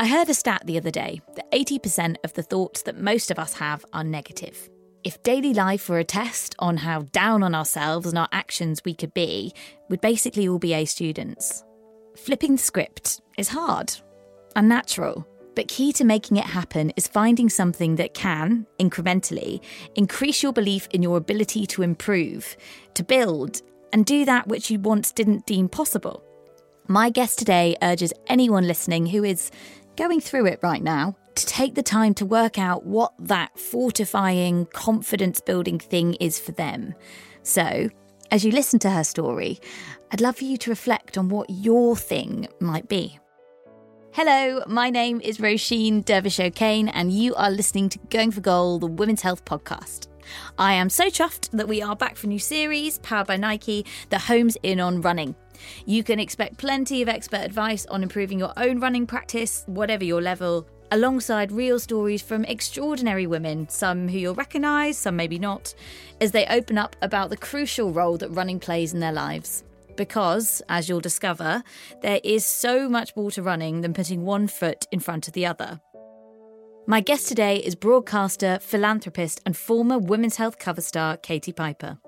I heard a stat the other day that 80% of the thoughts that most of us have are negative. If daily life were a test on how down on ourselves and our actions we could be, we'd basically all be A students. Flipping the script is hard, unnatural, but key to making it happen is finding something that can, incrementally, increase your belief in your ability to improve, to build, and do that which you once didn't deem possible. My guest today urges anyone listening who is going through it right now to take the time to work out what that fortifying, confidence building thing is for them. So, as you listen to her story, I'd love for you to reflect on what your thing might be. Hello, my name is Roisin Dervish O'Kane, and you are listening to Going for Goal, the Women's Health Podcast. I am so chuffed that we are back for a new series powered by Nike that homes in on running. You can expect plenty of expert advice on improving your own running practice, whatever your level, alongside real stories from extraordinary women, some who you'll recognise, some maybe not, as they open up about the crucial role that running plays in their lives. Because, as you'll discover, there is so much more to running than putting one foot in front of the other. My guest today is broadcaster, philanthropist, and former women's health cover star Katie Piper.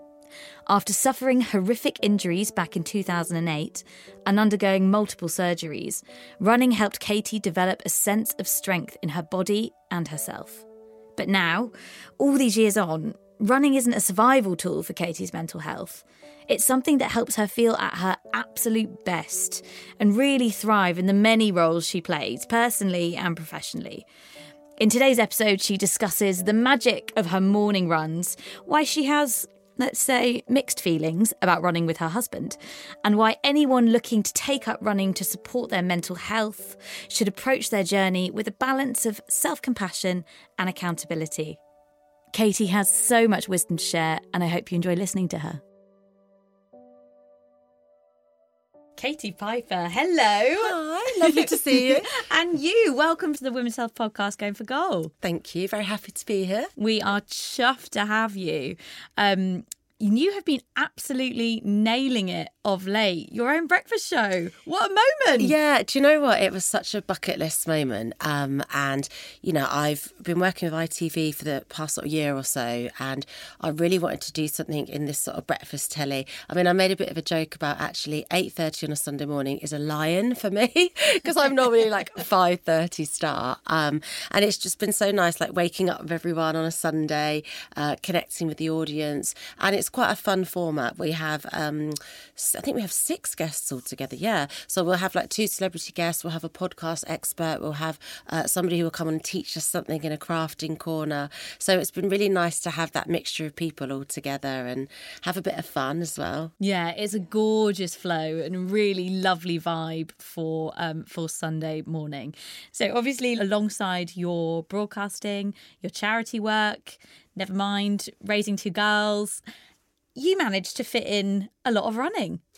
After suffering horrific injuries back in 2008 and undergoing multiple surgeries, running helped Katie develop a sense of strength in her body and herself. But now, all these years on, running isn't a survival tool for Katie's mental health. It's something that helps her feel at her absolute best and really thrive in the many roles she plays, personally and professionally. In today's episode, she discusses the magic of her morning runs, why she has let's say, mixed feelings about running with her husband, and why anyone looking to take up running to support their mental health should approach their journey with a balance of self compassion and accountability. Katie has so much wisdom to share, and I hope you enjoy listening to her. Katie Piper, hello. Hi, lovely to see you. and you, welcome to the Women's Health Podcast Going for Goal. Thank you. Very happy to be here. We are chuffed to have you. Um, you have been absolutely nailing it of late. Your own breakfast show. What a moment. Yeah, do you know what? It was such a bucket list moment. Um, and, you know, I've been working with ITV for the past sort of year or so, and I really wanted to do something in this sort of breakfast telly. I mean, I made a bit of a joke about actually 8.30 on a Sunday morning is a lie-in for me, because I'm normally like 5.30 start. Um, and it's just been so nice, like waking up with everyone on a Sunday, uh, connecting with the audience. And it's quite a fun format. We have, um, I think we have six guests altogether. Yeah. So we'll have like two celebrity guests. We'll have a podcast expert. We'll have uh, somebody who will come and teach us something in a crafting corner. So it's been really nice to have that mixture of people all together and have a bit of fun as well. Yeah, it's a gorgeous flow and really lovely vibe for um, for Sunday morning. So obviously, alongside your broadcasting, your charity work, never mind raising two girls you managed to fit in a lot of running.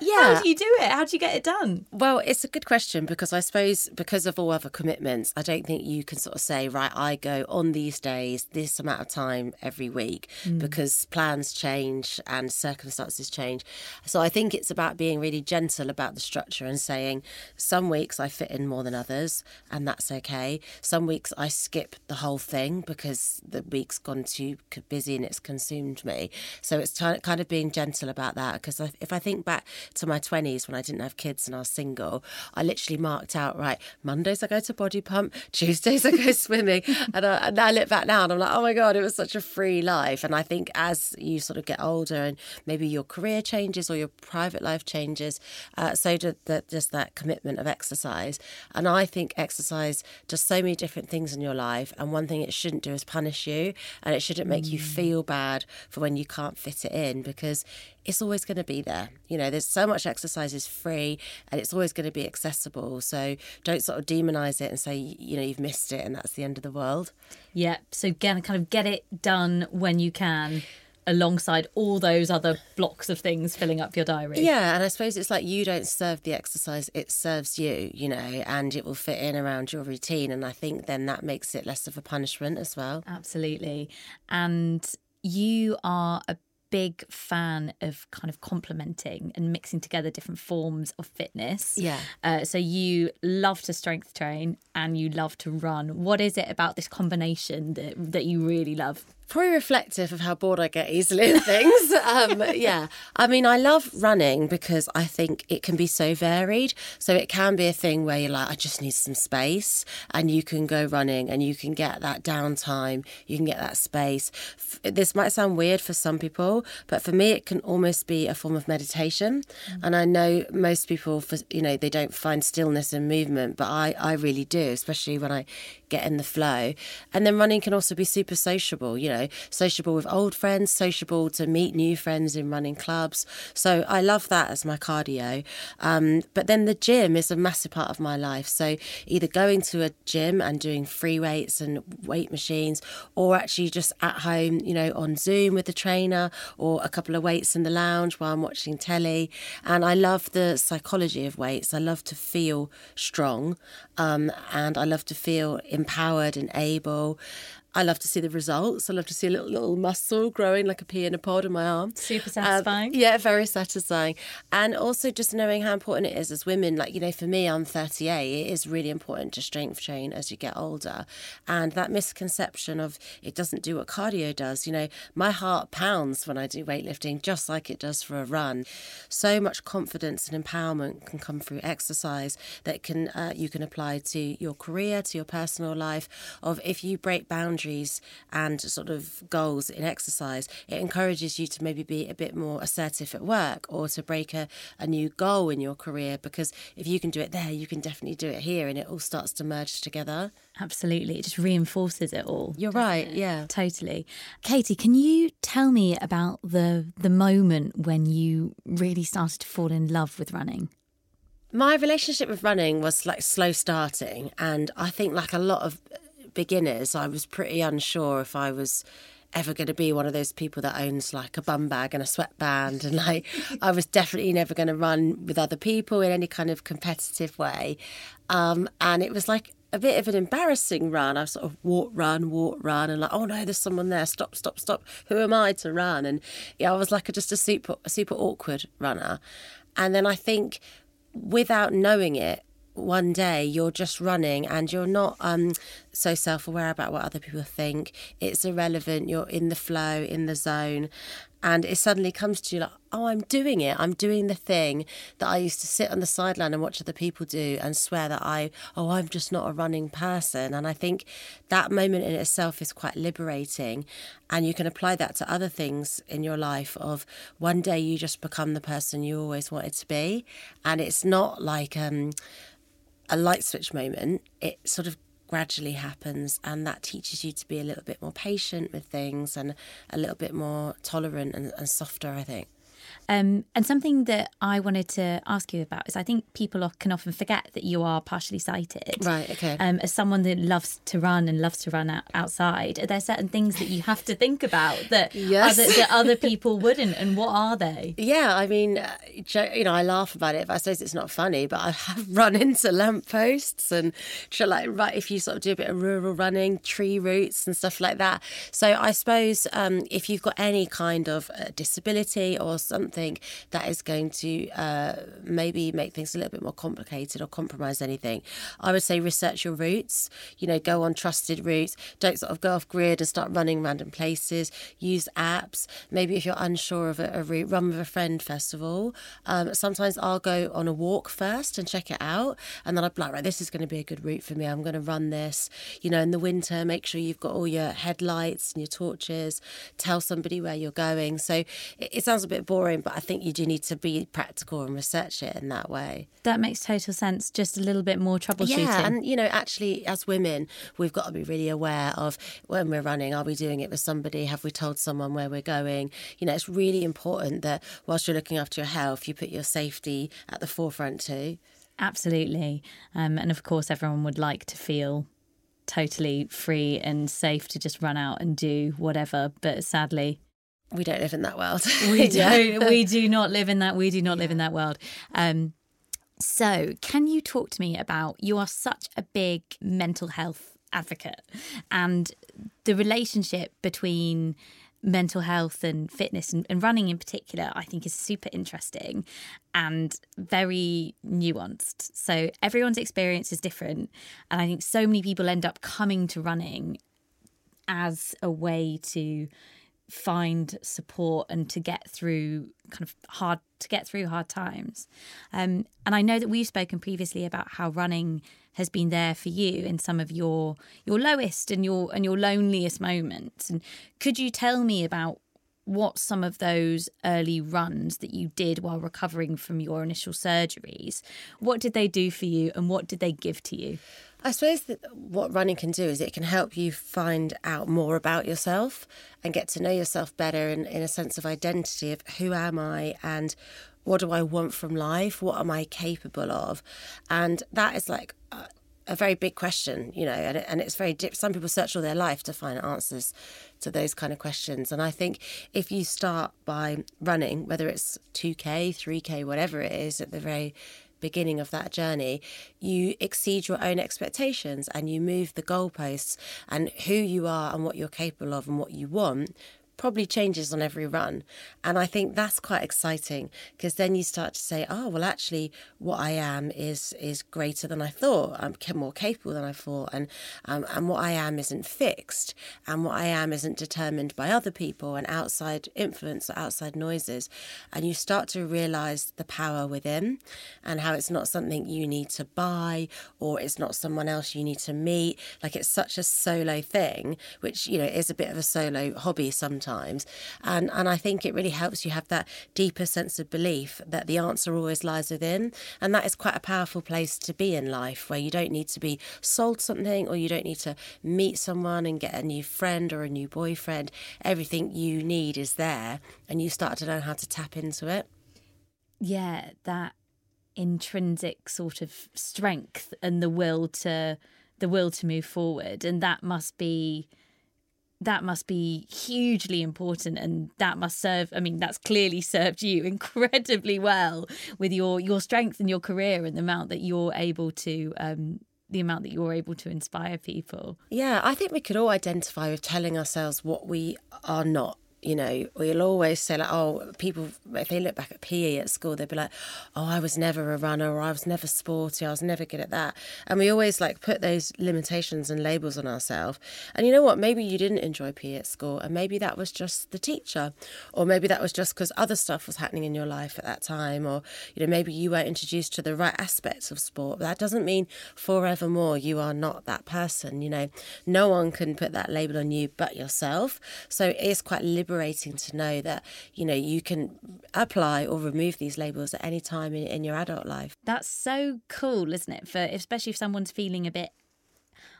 Yeah. How do you do it? How do you get it done? Well, it's a good question because I suppose because of all other commitments, I don't think you can sort of say, right, I go on these days, this amount of time every week mm. because plans change and circumstances change. So I think it's about being really gentle about the structure and saying, some weeks I fit in more than others, and that's okay. Some weeks I skip the whole thing because the week's gone too busy and it's consumed me. So it's t- kind of being gentle about about that because if I think back to my 20s when I didn't have kids and I was single, I literally marked out, right, Mondays I go to body pump, Tuesdays I go swimming. and, I, and I look back now and I'm like, oh my God, it was such a free life. And I think as you sort of get older and maybe your career changes or your private life changes, uh, so does that, just that commitment of exercise. And I think exercise does so many different things in your life. And one thing it shouldn't do is punish you and it shouldn't make mm. you feel bad for when you can't fit it in because it's always going to be there. You know, there's so much exercise is free and it's always going to be accessible. So don't sort of demonize it and say, you know, you've missed it and that's the end of the world. Yeah. So again, kind of get it done when you can alongside all those other blocks of things filling up your diary. Yeah, and I suppose it's like you don't serve the exercise, it serves you, you know, and it will fit in around your routine. And I think then that makes it less of a punishment as well. Absolutely. And you are a big fan of kind of complementing and mixing together different forms of fitness. Yeah. Uh, so you love to strength train and you love to run. What is it about this combination that that you really love? Probably reflective of how bored I get easily in things. um, yeah. I mean, I love running because I think it can be so varied. So it can be a thing where you're like, I just need some space, and you can go running and you can get that downtime, you can get that space. This might sound weird for some people, but for me, it can almost be a form of meditation. Mm. And I know most people, for, you know, they don't find stillness and movement, but I, I really do, especially when I get in the flow. And then running can also be super sociable, you know, sociable with old friends, sociable to meet new friends in running clubs. So I love that as my cardio. Um, but then the gym is a massive part of my life. So either going to a gym and doing free weights and weight machines, or actually just at home, you know, on Zoom with the trainer, or a couple of weights in the lounge while I'm watching telly. And I love the psychology of weights. I love to feel strong, um, and I love to feel empowered and able. I love to see the results. I love to see a little, little muscle growing like a pea in a pod in my arm. Super satisfying. Um, yeah, very satisfying. And also just knowing how important it is as women. Like, you know, for me, I'm 38. It is really important to strength train as you get older. And that misconception of it doesn't do what cardio does. You know, my heart pounds when I do weightlifting just like it does for a run. So much confidence and empowerment can come through exercise that can uh, you can apply to your career, to your personal life. Of if you break boundaries boundaries and sort of goals in exercise, it encourages you to maybe be a bit more assertive at work or to break a, a new goal in your career. Because if you can do it there, you can definitely do it here, and it all starts to merge together. Absolutely. It just reinforces it all. You're right. Yeah. Totally. Katie, can you tell me about the the moment when you really started to fall in love with running? My relationship with running was like slow starting and I think like a lot of beginners, I was pretty unsure if I was ever going to be one of those people that owns like a bum bag and a sweatband and like I was definitely never going to run with other people in any kind of competitive way. Um, and it was like a bit of an embarrassing run. I sort of walk run walk run and like oh no there's someone there. Stop stop stop. Who am I to run? And yeah I was like a, just a super a super awkward runner. And then I think without knowing it one day you're just running and you're not um, so self aware about what other people think. It's irrelevant. You're in the flow, in the zone. And it suddenly comes to you like, oh, I'm doing it. I'm doing the thing that I used to sit on the sideline and watch other people do and swear that I, oh, I'm just not a running person. And I think that moment in itself is quite liberating. And you can apply that to other things in your life of one day you just become the person you always wanted to be. And it's not like, um, a light switch moment, it sort of gradually happens and that teaches you to be a little bit more patient with things and a little bit more tolerant and, and softer i think um, and something that I wanted to ask you about is I think people can often forget that you are partially sighted. Right, okay. Um, as someone that loves to run and loves to run out, outside, are there certain things that you have to think about that, yes. other, that other people wouldn't? And what are they? Yeah, I mean, uh, you know, I laugh about it, but I suppose it's not funny, but I have run into lampposts and like, right, if you sort of do a bit of rural running, tree roots and stuff like that. So I suppose um, if you've got any kind of uh, disability or something that is going to uh, maybe make things a little bit more complicated or compromise anything, I would say research your routes. You know, go on trusted routes. Don't sort of go off grid and start running random places. Use apps. Maybe if you're unsure of a, a route, run with a friend first of all. Um, sometimes I'll go on a walk first and check it out, and then I'll be like, right, this is going to be a good route for me. I'm going to run this. You know, in the winter, make sure you've got all your headlights and your torches. Tell somebody where you're going. So it, it sounds a bit boring, but I think you do need to be practical and research it in that way. That makes total sense. Just a little bit more troubleshooting. Yeah, and you know, actually, as women, we've got to be really aware of when we're running. Are we doing it with somebody? Have we told someone where we're going? You know, it's really important that whilst you're looking after your health, you put your safety at the forefront too. Absolutely, um, and of course, everyone would like to feel totally free and safe to just run out and do whatever. But sadly, we don't live in that world. we don't. we do not live in that. We do not live in that world. Um, so, can you talk to me about you are such a big mental health advocate and the relationship between mental health and fitness and, and, running in particular, I think is super interesting and very nuanced. So everyone's experience is different. And I think so many people end up coming to running as a way to find support and to get through kind of hard to get through hard times. Um, and I know that we've spoken previously about how running has been there for you in some of your your lowest and your and your loneliest moments. And could you tell me about what some of those early runs that you did while recovering from your initial surgeries, what did they do for you and what did they give to you? I suppose that what running can do is it can help you find out more about yourself and get to know yourself better in, in a sense of identity of who am I and what do I want from life? What am I capable of? And that is like a, a very big question, you know, and, and it's very deep. Some people search all their life to find answers to those kind of questions. And I think if you start by running, whether it's 2K, 3K, whatever it is, at the very beginning of that journey, you exceed your own expectations and you move the goalposts and who you are and what you're capable of and what you want probably changes on every run. And I think that's quite exciting because then you start to say, oh, well, actually, what I am is is greater than I thought. I'm more capable than I thought. And, um, and what I am isn't fixed. And what I am isn't determined by other people and outside influence or outside noises. And you start to realize the power within and how it's not something you need to buy or it's not someone else you need to meet. Like it's such a solo thing, which, you know, is a bit of a solo hobby sometimes sometimes. And, and I think it really helps you have that deeper sense of belief that the answer always lies within. And that is quite a powerful place to be in life where you don't need to be sold something or you don't need to meet someone and get a new friend or a new boyfriend. Everything you need is there and you start to learn how to tap into it. Yeah, that intrinsic sort of strength and the will to the will to move forward and that must be that must be hugely important and that must serve i mean that's clearly served you incredibly well with your your strength and your career and the amount that you're able to um, the amount that you're able to inspire people. Yeah i think we could all identify with telling ourselves what we are not you know, we'll always say like, oh, people if they look back at PE at school, they'll be like, oh, I was never a runner, or I was never sporty, I was never good at that, and we always like put those limitations and labels on ourselves. And you know what? Maybe you didn't enjoy PE at school, and maybe that was just the teacher, or maybe that was just because other stuff was happening in your life at that time, or you know, maybe you weren't introduced to the right aspects of sport. But that doesn't mean forevermore you are not that person. You know, no one can put that label on you but yourself. So it's quite liberating liberating to know that you know you can apply or remove these labels at any time in, in your adult life. That's so cool, isn't it? For especially if someone's feeling a bit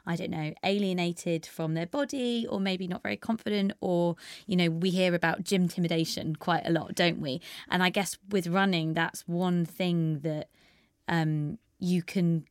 I don't know, alienated from their body or maybe not very confident, or, you know, we hear about gym intimidation quite a lot, don't we? And I guess with running, that's one thing that um, you can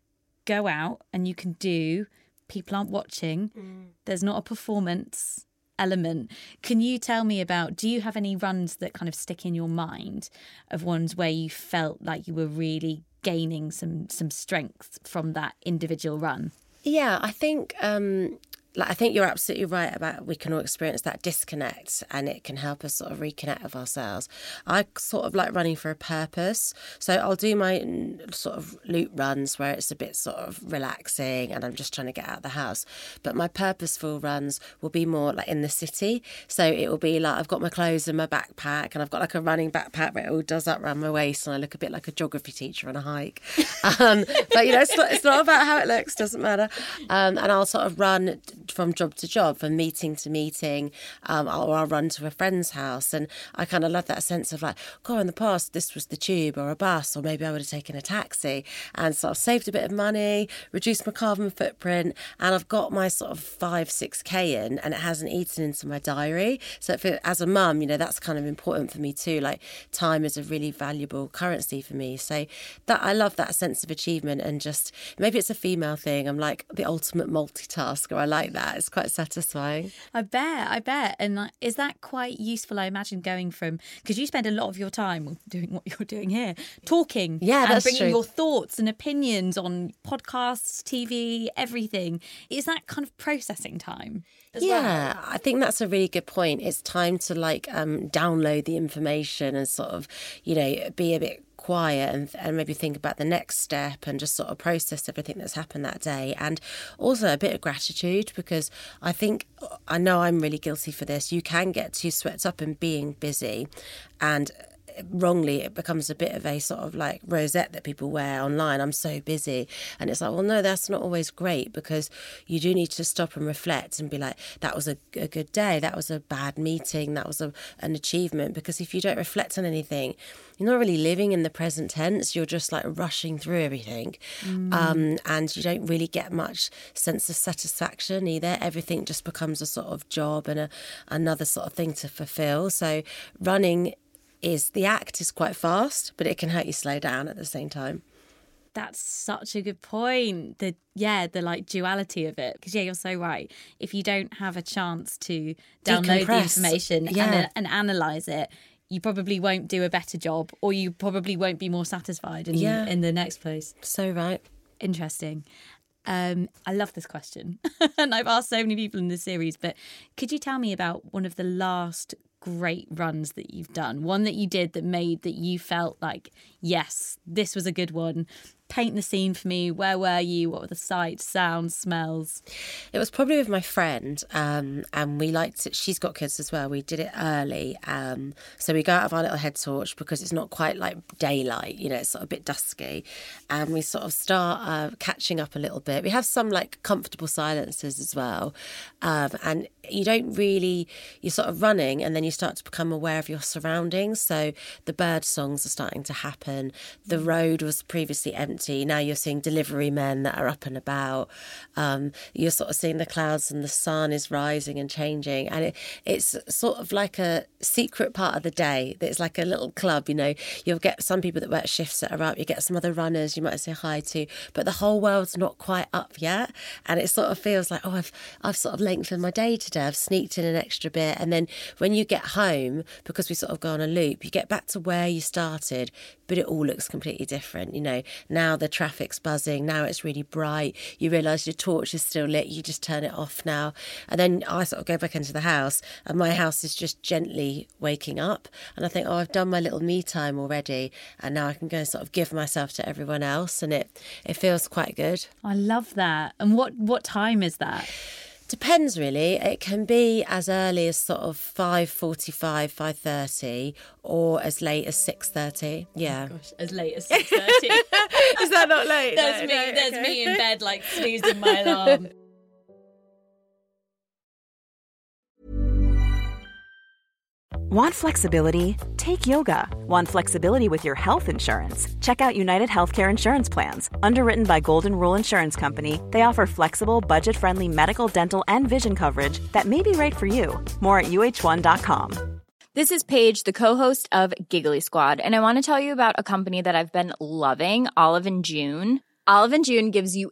go out and you can do. People aren't watching, mm. there's not a performance element. Can you tell me about do you have any runs that kind of stick in your mind of ones where you felt like you were really gaining some some strength from that individual run? Yeah, I think um like I think you're absolutely right about we can all experience that disconnect and it can help us sort of reconnect with ourselves. I sort of like running for a purpose. So I'll do my sort of loop runs where it's a bit sort of relaxing and I'm just trying to get out of the house. But my purposeful runs will be more like in the city. So it will be like I've got my clothes in my backpack and I've got like a running backpack where it all does up around my waist and I look a bit like a geography teacher on a hike. Um, but you know, it's not, it's not about how it looks, doesn't matter. Um, and I'll sort of run from job to job, from meeting to meeting, um, or I'll run to a friend's house. And I kind of love that sense of like, God, in the past, this was the tube or a bus, or maybe I would have taken a taxi. And so I've saved a bit of money, reduced my carbon footprint, and I've got my sort of five, six K in, and it hasn't eaten into my diary. So for, as a mum, you know, that's kind of important for me too. Like, time is a really valuable currency for me. So that I love that sense of achievement and just maybe it's a female thing. I'm like the ultimate multitasker. I like that. It's quite satisfying. I bet, I bet. And is that quite useful? I imagine going from because you spend a lot of your time doing what you're doing here, talking, yeah, and bringing true. your thoughts and opinions on podcasts, TV, everything. Is that kind of processing time? As yeah, well? I think that's a really good point. It's time to like um, download the information and sort of, you know, be a bit quiet and, and maybe think about the next step and just sort of process everything that's happened that day. And also a bit of gratitude because I think, I know I'm really guilty for this. You can get too swept up in being busy and wrongly it becomes a bit of a sort of like rosette that people wear online. I'm so busy. And it's like well no that's not always great because you do need to stop and reflect and be like that was a, a good day. That was a bad meeting. That was a, an achievement. Because if you don't reflect on anything you're not really living in the present tense. You're just like rushing through everything. Mm. um, and you don't really get much sense of satisfaction either. Everything just becomes a sort of job and a, another sort of thing to fulfill. So running is the act is quite fast, but it can hurt you slow down at the same time. That's such a good point. The yeah, the like duality of it. Because yeah, you're so right. If you don't have a chance to download the information yeah. and, and analyze it, you probably won't do a better job, or you probably won't be more satisfied in yeah. in the next place. So right. Interesting. Um, I love this question, and I've asked so many people in this series. But could you tell me about one of the last great runs that you've done? One that you did that made that you felt like, yes, this was a good one paint the scene for me. Where were you? What were the sights, sounds, smells? It was probably with my friend, um, and we liked it. She's got kids as well. We did it early, um, so we go out of our little head torch because it's not quite like daylight. You know, it's sort of a bit dusky, and we sort of start uh, catching up a little bit. We have some like comfortable silences as well, um, and you don't really you're sort of running, and then you start to become aware of your surroundings. So the bird songs are starting to happen. The road was previously empty empty. Now you're seeing delivery men that are up and about. Um, you're sort of seeing the clouds and the sun is rising and changing. And it, it's sort of like a secret part of the day. It's like a little club, you know. You'll get some people that work shifts that are up, you get some other runners you might say hi to, but the whole world's not quite up yet. And it sort of feels like, oh, I've, I've sort of lengthened my day today. I've sneaked in an extra bit. And then when you get home, because we sort of go on a loop, you get back to where you started, but it all looks completely different. You know, now the traffic's buzzing, now it's really bright. You realise your torch is still lit, you just turn it off now. And then I sort of go back into the house, and my house is just gently waking up. And I think, oh, I've done my little me time already, and now I can go and sort of give myself to everyone else, and it it feels quite good. I love that. And what what time is that? Depends really. It can be as early as sort of five forty-five, five thirty, or as late as six thirty. Oh yeah. Oh gosh, as late as six thirty. Is that not late? There's no, me. No, there's okay. me in bed like snoozing my alarm. Want flexibility? Take yoga. Want flexibility with your health insurance? Check out United Healthcare Insurance Plans. Underwritten by Golden Rule Insurance Company, they offer flexible, budget friendly medical, dental, and vision coverage that may be right for you. More at uh1.com. This is Paige, the co host of Giggly Squad, and I want to tell you about a company that I've been loving Olive and June. Olive and June gives you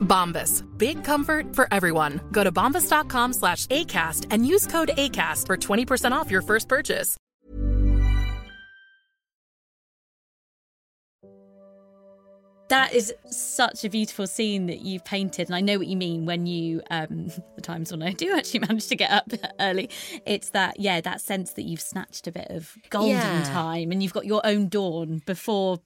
Bombas. Big comfort for everyone. Go to bombas.com slash ACAST and use code ACAST for 20% off your first purchase. That is such a beautiful scene that you've painted, and I know what you mean when you um, the times when I do actually manage to get up early. It's that yeah, that sense that you've snatched a bit of golden Yeah. time, and you've got your own dawn before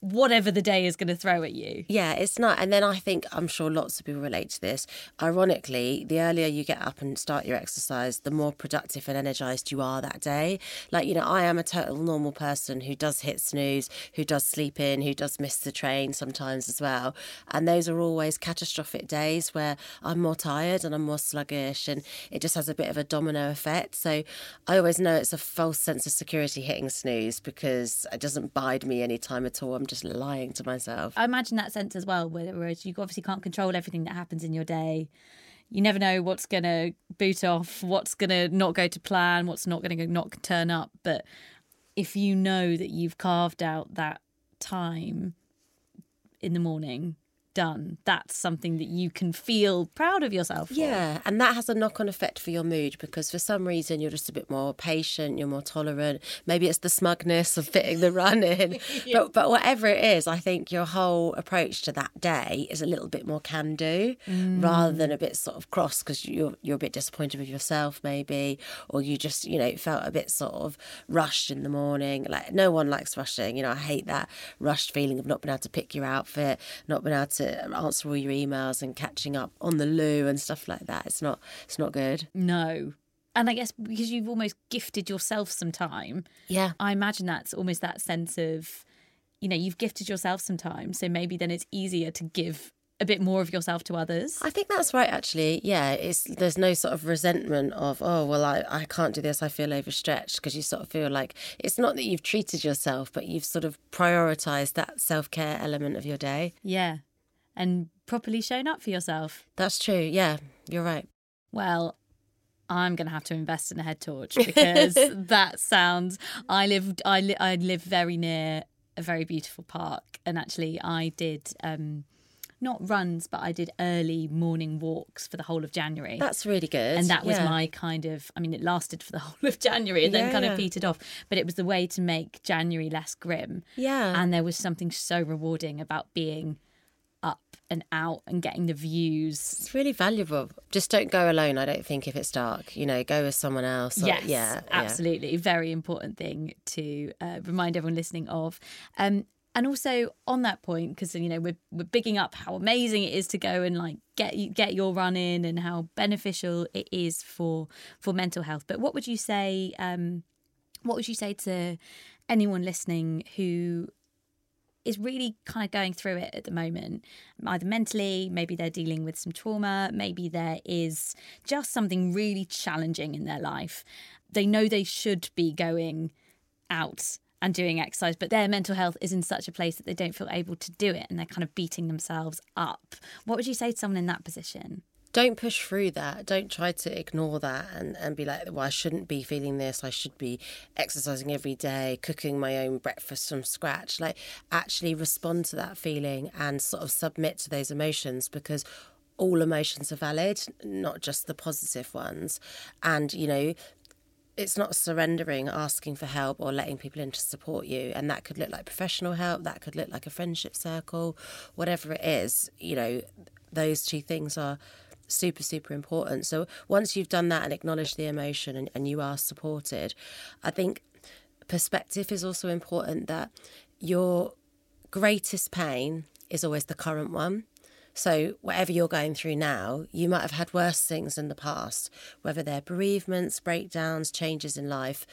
whatever the day is going to throw at you. Yeah, it's not. And then I think I'm sure lots of people relate to this. Ironically, the earlier you get up and start your exercise, the more productive and energized you are that day. Like, you know, I am a total normal person who does hit snooze, who does sleep in, who does miss the train sometimes as well. And those are always catastrophic days where I'm more tired and I'm more sluggish and it just has a bit of a domino effect. So I always know it's a false sense of security hitting snooze because it doesn't bide me any time at all. I'm just lying to myself. I imagine that sense as well, where- whereas you obviously can't control everything that happens in your day. You never know what's going to boot off, what's going to not go to plan, what's not going to not turn up. But if you know that you've carved out that time in the morning, done, that's something that you can feel proud of yourself for. Yeah, and that has a knock on effect for your mood because for some reason you're just a bit more patient, you're more tolerant. Maybe it's the smugness of fitting the run in. but, but whatever it is, I think your whole approach to that day is a little bit more can do mm. rather than a bit sort of cross because you're, you're a bit disappointed with yourself, maybe, or you just, you know, felt a bit sort of rushed in the morning. Like, no one likes rushing. You know, I hate that rushed feeling of not being able to pick your outfit, not being able to answer all your emails and catching up on the loo and stuff like that. It's not, it's not good. No. And I guess because you've almost gifted yourself some time, Yeah. I imagine that's almost that sense of, you know, you've gifted yourself some time. So maybe then it's easier to give a bit more of yourself to others. I think that's right, actually. Yeah, it's there's no sort of resentment of oh well I, I can't do this I feel overstretched because you sort of feel like it's not that you've treated yourself but you've sort of prioritized that self care element of your day. Yeah. And properly shown up for yourself. That's true. Yeah, you're right. Well, I'm going to have to invest in a head torch because that sounds. I live. I, li- I live very near a very beautiful park, and actually, I did um, not runs, but I did early morning walks for the whole of January. That's really good. and that was Yeah. my kind of. I mean, it lasted for the whole of January, and then kind yeah. of petered off. But it was the way to make January less grim. Yeah. and there was something so rewarding about being up and out and getting the views. It's really valuable. Just don't go alone. I don't think if it's dark, you know, go with someone else. or- Yes, yeah, yeah. absolutely. Very important thing to uh, remind everyone listening of. Um, and also on that point, because you know we're we're bigging up how amazing it is to go and like get you- get your run in and how beneficial it is for for mental health. But what would you say? Um, what would you say to anyone listening who is really kind of going through it at the moment, either mentally, maybe they're dealing with some trauma, maybe there is just something really challenging in their life. They know they should be going out and doing exercise, but their mental health is in such a place that they don't feel able to do it and they're kind of beating themselves up. What would you say to someone in that position? Don't push through that. Don't try to ignore that and, and be like, well, I shouldn't be feeling this. I should be exercising every day, cooking my own breakfast from scratch. Like, actually respond to that feeling and sort of submit to those emotions because all emotions are valid, not just the positive ones. And, you know, it's not surrendering, asking for help, or letting people in to support you. And that could look like professional help, that could look like a friendship circle, whatever it is, you know, those two things are super, super important. So once you've done that and acknowledged the emotion and, and you are supported, I think perspective is also important that your greatest pain is always the current one. So, whatever you're going through now, you might have had worse things in the past, whether they're bereavements, breakdowns, changes in life.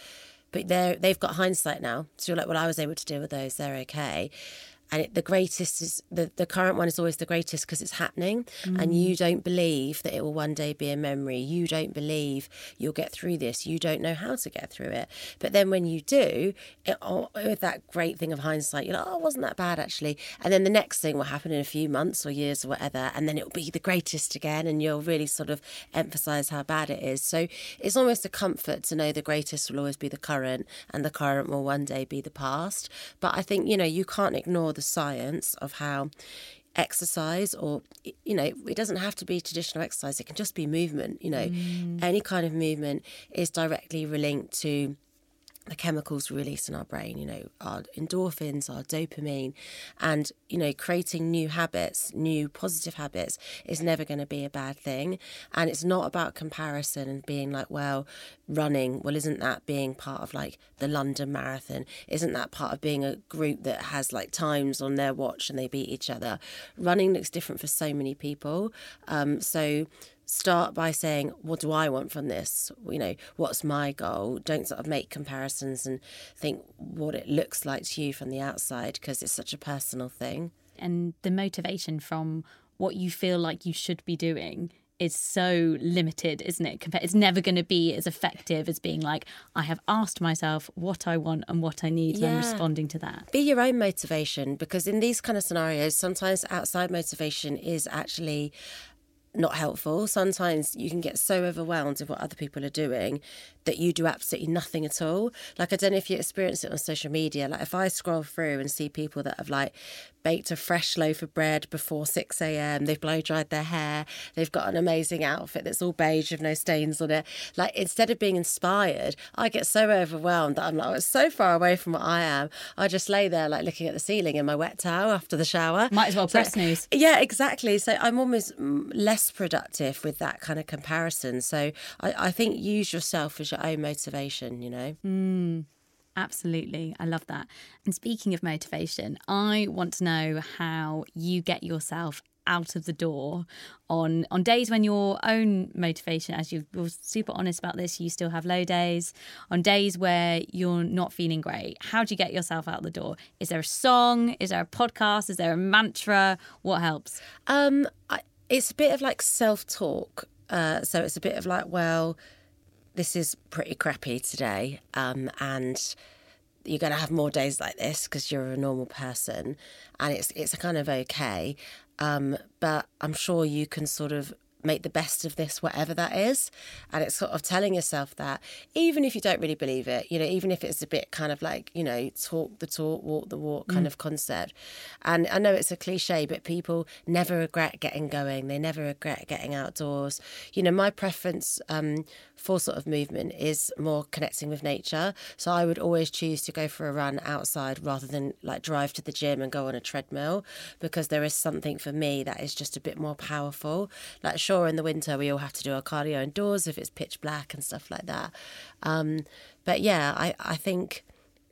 But they're, they've got hindsight now. So, you're like, well, I was able to deal with those, they're okay and it, the greatest is the, the current one is always the greatest because it's happening. Mm. and you don't believe that it will one day be a memory. You don't believe you'll get through this. You don't know how to get through it. But then when you do it, oh, with that great thing of hindsight you're like oh wasn't that bad actually. And then the next thing will happen in a few months or years or whatever and then it'll be the greatest again and you'll really sort of emphasize how bad it is. So it's almost a comfort to know the greatest will always be the current and the current will one day be the past. But i think you know you can't ignore the science of how exercise or you know it doesn't have to be traditional exercise it can just be movement you know mm. any kind of movement is directly linked to the chemicals released in our brain, you know, our endorphins, our dopamine, and, you know, creating new habits, new positive habits is never going to be a bad thing. And it's not about comparison and being like, well, running, well, isn't that being part of like the London Marathon? Isn't that part of being a group that has like times on their watch and they beat each other? Running looks different for so many people. Um, so, start by saying, what do I want from this? You know, what's my goal? Don't sort of make comparisons and think what it looks like to you from the outside because it's such a personal thing. And the motivation from what you feel like you should be doing is so limited, isn't it? It's never going to be as effective as being like, I have asked myself what I want and what I need, yeah. and responding to that. Be your own motivation because in these kind of scenarios, sometimes outside motivation is actually not helpful. Sometimes you can get so overwhelmed with what other people are doing that you do absolutely nothing at all. Like I don't know if you experience it on social media. Like if I scroll through and see people that have like baked a fresh loaf of bread before 6 a.m. They've blow dried their hair. They've got an amazing outfit that's all beige with no stains on it. Like instead of being inspired, I get so overwhelmed that I'm like, oh, it's so far away from what I am. I just lay there like looking at the ceiling in my wet towel after the shower. Might as well press so, news. Yeah, exactly. So I'm almost less productive with that kind of comparison. So I, I think use yourself as your own motivation, you know? Mm. Absolutely. I love that. And speaking of motivation, I want to know how you get yourself out of the door on on days when your own motivation as you were super honest about this you still have low days on days where you're not feeling great. How do you get yourself out the door? Is there a song? Is there a podcast? Is there a mantra? What helps? Um I, it's a bit of like self-talk uh, so it's a bit of like well this is pretty crappy today, um, and you're going to have more days like this because you're a normal person, and it's it's kind of okay. Um, but I'm sure you can sort of make the best of this, whatever that is. And it's sort of telling yourself that, even if you don't really believe it, you know, even if it's a bit kind of like, you know, talk the talk, walk the walk kind mm. of concept. And I know it's a cliche, but people never regret getting going. They never regret getting outdoors. You know, my preference um, for sort of movement is more connecting with nature. So I would always choose to go for a run outside rather than like drive to the gym and go on a treadmill because there is something for me that is just a bit more powerful. Like, sure, in the winter we all have to do our cardio indoors if it's pitch black and stuff like that. Um, but yeah, I, I think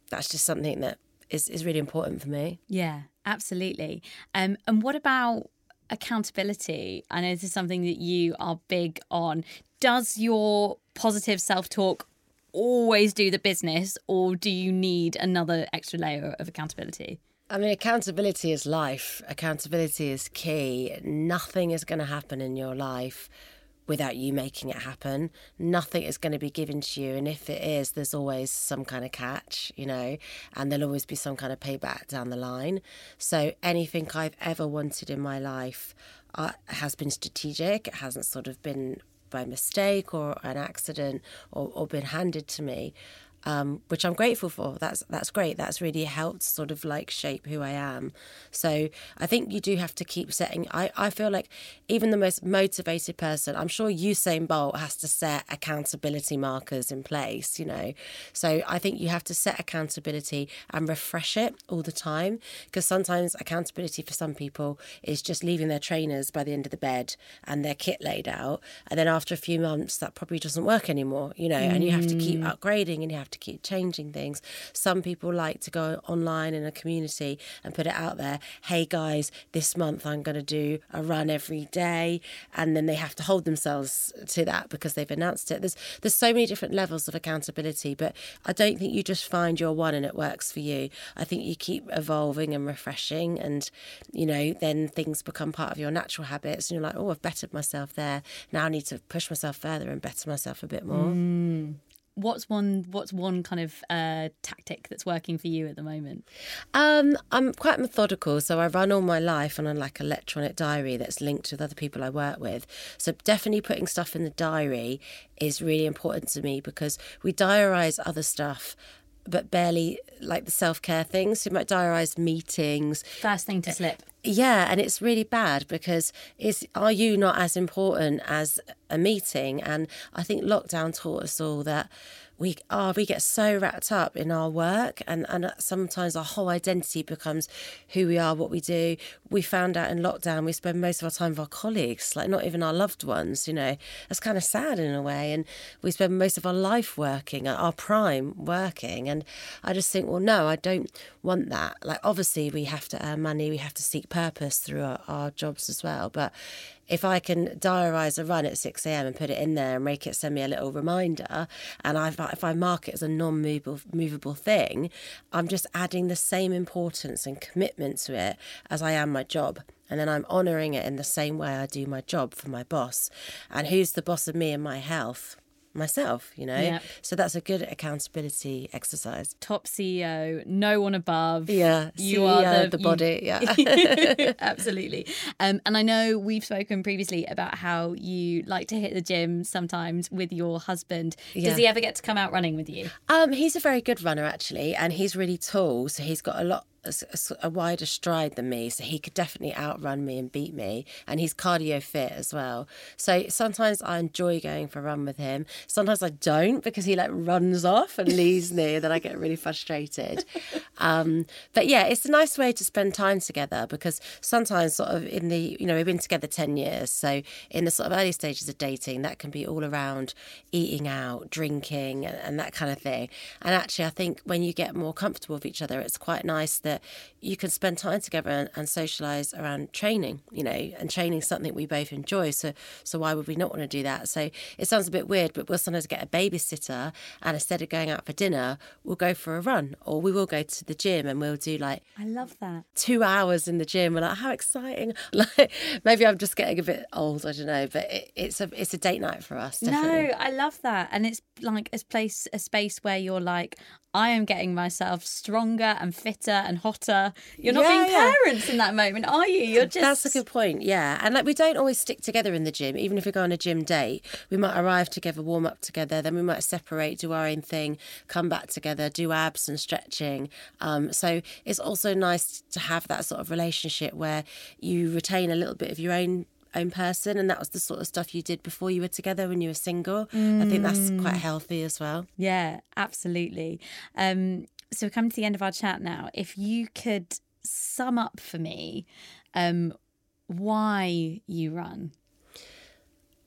that's just something that is, is really important for me. Yeah, absolutely. Um, and what about accountability? I know this is something that you are big on. Does your positive self talk always do the business, or do you need another extra layer of accountability? I mean, accountability is life. Accountability is key. Nothing is going to happen in your life without you making it happen. Nothing is going to be given to you. And if it is, there's always some kind of catch, you know, and there'll always be some kind of payback down the line. So anything I've ever wanted in my life uh, has been strategic. It hasn't sort of been by mistake or an accident or, or been handed to me. Um, which I'm grateful for. That's that's great. That's really helped sort of like shape who I am. So I think you do have to keep setting. I, I feel like even the most motivated person, I'm sure Usain Bolt has to set accountability markers in place, you know. So I think you have to set accountability and refresh it all the time because sometimes accountability for some people is just leaving their trainers by the end of the bed and their kit laid out. And then after a few months, that probably doesn't work anymore, you know, and you have to keep upgrading and you have to keep changing things. Some people like to go online in a community and put it out there hey guys, this month I'm going to do a run every day. And then they have to hold themselves to that because they've announced it. There's, there's so many different levels of accountability, but I don't think you just find your one and it works for you. I think you keep evolving and refreshing, and you know, then things become part of your natural habits. And you're like, oh, I've bettered myself there. Now I need to push myself further and better myself a bit more. Mm. What's one what's one kind of uh, tactic that's working for you at the moment? Um, I'm quite methodical, so I run all my life on a like electronic diary that's linked with other people I work with. So definitely putting stuff in the diary is really important to me because we diarize other stuff but barely like the self care things. So you might diarise meetings. First thing to uh, slip. Yeah, and it's really bad because is are you not as important as a meeting? And I think lockdown taught us all that we are we get so wrapped up in our work and and sometimes our whole identity becomes who we are what we do. We found out in lockdown we spend most of our time with our colleagues like not even our loved ones you know. That's kind of sad in a way and we spend most of our life working our prime working and i just think well no i don't want that. Like obviously we have to earn money we have to seek purpose through our, our jobs as well but if I can diarise a run at 6 a.m. and put it in there and make it send me a little reminder, and I, if I mark it as a non movable thing, I'm just adding the same importance and commitment to it as I am my job. And then I'm honouring it in the same way I do my job for my boss. And who's the boss of me and my health? Myself, you know? Yep. So that's a good accountability exercise. Top CEO, no one above. Yeah, you CEO are the, the you- body, yeah. Absolutely. Um, and I know we've spoken previously about how you like to hit the gym sometimes with your husband. Yeah. Does he ever get to come out running with you? Um, he's a very good runner actually, and he's really tall, so he's got a lot a, a wider stride than me, so he could definitely outrun me and beat me. And he's cardio fit as well. So sometimes I enjoy going for a run with him. Sometimes I don't because he like runs off and leaves me, and then I get really frustrated. Um, but yeah, it's a nice way to spend time together because sometimes sort of in the you know we've been together ten years, so in the sort of early stages of dating, that can be all around eating out, drinking, and, and that kind of thing. And actually, I think when you get more comfortable with each other, it's quite nice that that you can spend time together and, and socialize around training. You know, and training something we both enjoy. So, so why would we not want to do that? So it sounds a bit weird, but we'll sometimes get a babysitter, and instead of going out for dinner, we'll go for a run, or we will go to the gym and we'll do like I love that. two hours in the gym. We're like, how exciting! Like maybe I'm just getting a bit old. I don't know, but it, it's a it's a date night for us. Definitely. No, I love that. And it's like a place a space where you're like, I am getting myself stronger and fitter and hotter. You're not Yeah, being yeah. parents in that moment, are you? You're just That's a good point. Yeah, and like we don't always stick together in the gym. Even if we go on a gym date, we might arrive together, warm up together, then we might separate, do our own thing, come back together, do abs and stretching. Um, so it's also nice to have that sort of relationship where you retain a little bit of your own own person and that was the sort of stuff you did before you were together when you were single i think that's quite healthy as well Yeah, absolutely. Um, so we're coming to the end of our chat now. If you could sum up for me um, why you run.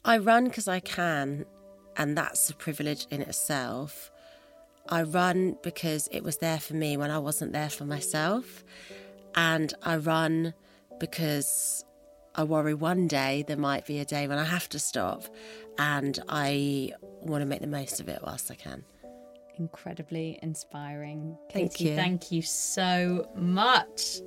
I run because I can, and that's a privilege in itself. I run because it was there for me when I wasn't there for myself. And I run because I worry one day there might be a day when I have to stop, and I want to make the most of it whilst I can. Incredibly inspiring. Thank Katie, you. thank you so much.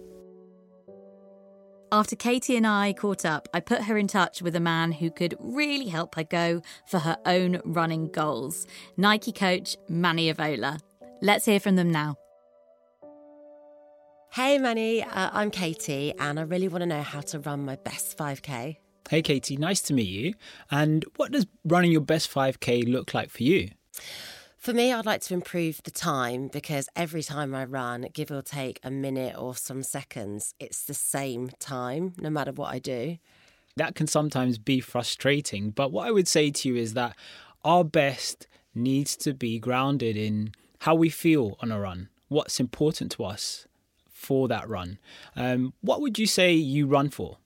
After Katie and I caught up, I put her in touch with a man who could really help her go for her own running goals Nike coach Mani Avola. Let's hear from them now. Hey, Mani, uh, I'm Katie, and I really want to know how to run my best 5K. Hey, Katie, nice to meet you. And what does running your best 5K look like for you? For me, I'd like to improve the time because every time I run, give or take a minute or some seconds, it's the same time no matter what I do. That can sometimes be frustrating. But what I would say to you is that our best needs to be grounded in how we feel on a run, what's important to us for that run. Um, what would you say you run for?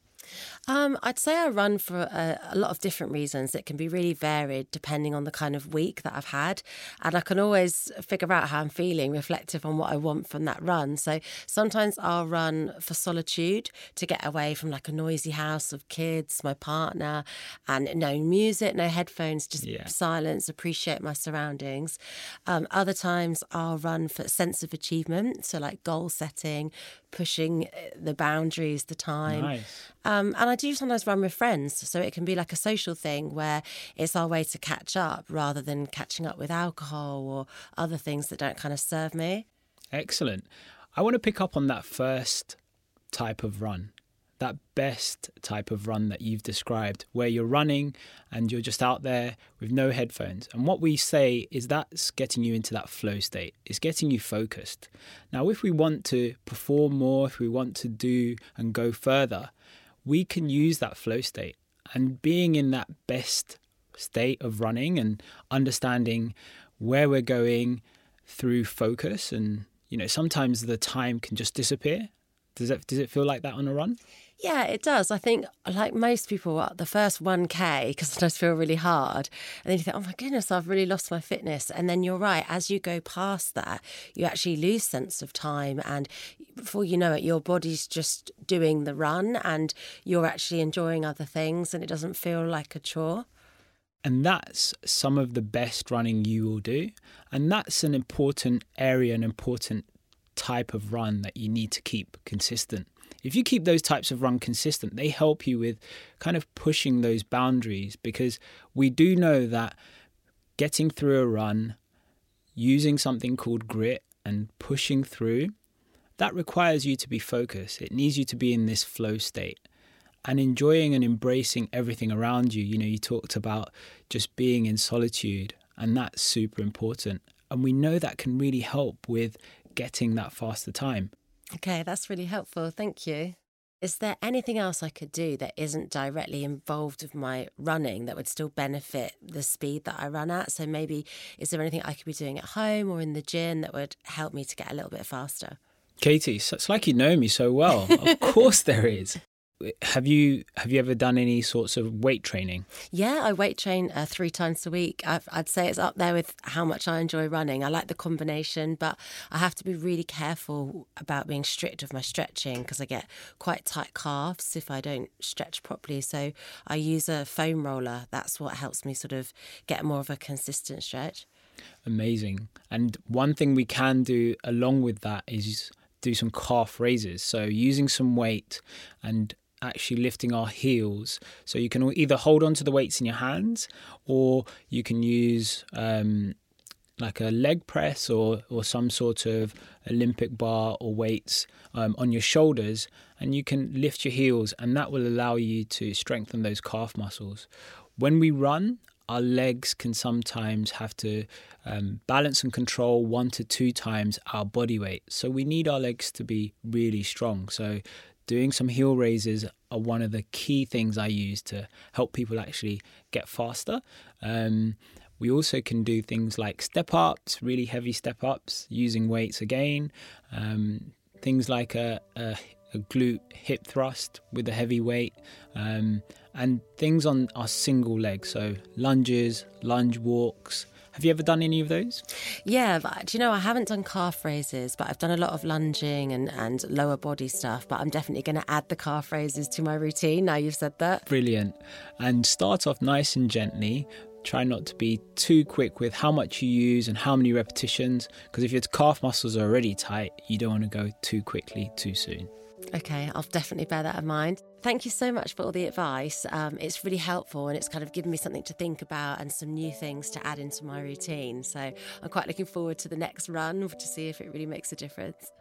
Um, I'd say I run for a, a, lot of different reasons. It can be really varied depending on the kind of week that I've had. And I can always figure out how I'm feeling, reflective on what I want from that run. So sometimes I'll run for solitude to get away from like a noisy house of kids, my partner, and no music, no headphones, just yeah. silence, appreciate my surroundings. Um, other times I'll run for a sense of achievement. So like goal setting, pushing uh, the boundaries, the time. Nice. Um, and I do sometimes run with friends, so it can be like a social thing where it's our way to catch up rather than catching up with alcohol or other things that don't kind of serve me. Excellent. I want to pick up on that first type of run that best type of run that you've described, where you're running and you're just out there with no headphones. And what we say is that's getting you into that flow state, it's getting you focused. Now, if we want to perform more, if we want to do and go further, we can use that flow state. And being in that best state of running and understanding where we're going through focus and you know sometimes the time can just disappear does it does it feel like that on a run yeah, it does. I think, like most people, uh, the first 1K, because it does feel really hard. And then you think, oh my goodness, I've really lost my fitness. And then you're right, as you go past that, you actually lose sense of time. And before you know it, your body's just doing the run and you're actually enjoying other things and it doesn't feel like a chore. And that's some of the best running you will do. And that's an important area, an important type of run that you need to keep consistent if you keep those types of run consistent, they help you with kind of pushing those boundaries because we do know that getting through a run, using something called grit and pushing through, that requires you to be focused. It needs you to be in this flow state and enjoying and embracing everything around you. You know, you talked about just being in solitude, and that's super important. And we know that can really help with getting that faster time. Okay, that's really helpful. Thank you. Is there anything else I could do that isn't directly involved with my running that would still benefit the speed that I run at? So maybe is there anything I could be doing at home or in the gym that would help me to get a little bit faster? Katie, it's like you know me so well. of course there is have you have you ever done any sorts of weight training? Yeah, I weight train uh, three times a week. i would say it's up there with how much I enjoy running. I like the combination, but I have to be really careful about being strict with my stretching because I get quite tight calves if I don't stretch properly. So I use a foam roller. That's what helps me sort of get more of a consistent stretch. Amazing. And one thing we can do along with that is do some calf raises. So using some weight and actually lifting our heels. So you can either hold on to the weights in your hands or you can use um, like a leg press or, or some sort of Olympic bar or weights um, on your shoulders and you can lift your heels and that will allow you to strengthen those calf muscles. When we run, our legs can sometimes have to um, balance and control one to two times our body weight. So we need our legs to be really strong. So doing some heel raises are one of the key things I use to help people actually get faster. Um, we also can do things like step ups, really heavy step ups, using weights again. Um, things like a, a, a, glute hip thrust with a heavy weight, um, and things on our single leg, so lunges, lunge walks, have you ever done any of those? Yeah, but do you know, I haven't done calf raises, but I've done a lot of lunging and, and lower body stuff. But I'm definitely going to add the calf raises to my routine now you've said that. Brilliant. And start off nice and gently. Try not to be too quick with how much you use and how many repetitions, because if your calf muscles are already tight, you don't want to go too quickly too soon. Okay, I'll definitely bear that in mind. Thank you so much for all the advice. Um, it's really helpful and it's kind of given me something to think about and some new things to add into my routine. So I'm quite looking forward to the next run to see if it really makes a difference.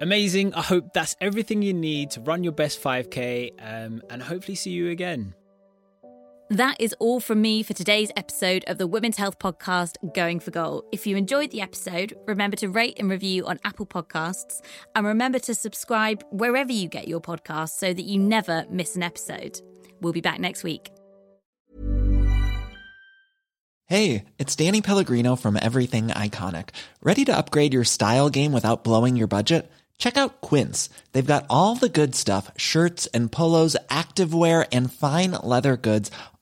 Amazing. I hope that's everything you need to run your best 5K um, and hopefully see you again. That is all from me for today's episode of the Women's Health Podcast, Going for Goal. If you enjoyed the episode, remember to rate and review on Apple Podcasts and remember to subscribe wherever you get your podcasts so that you never miss an episode. We'll be back next week. Hey, it's Danny Pellegrino from Everything Iconic. Ready to upgrade your style game without blowing your budget? Check out Quince. They've got all the good stuff shirts and polos, activewear, and fine leather goods,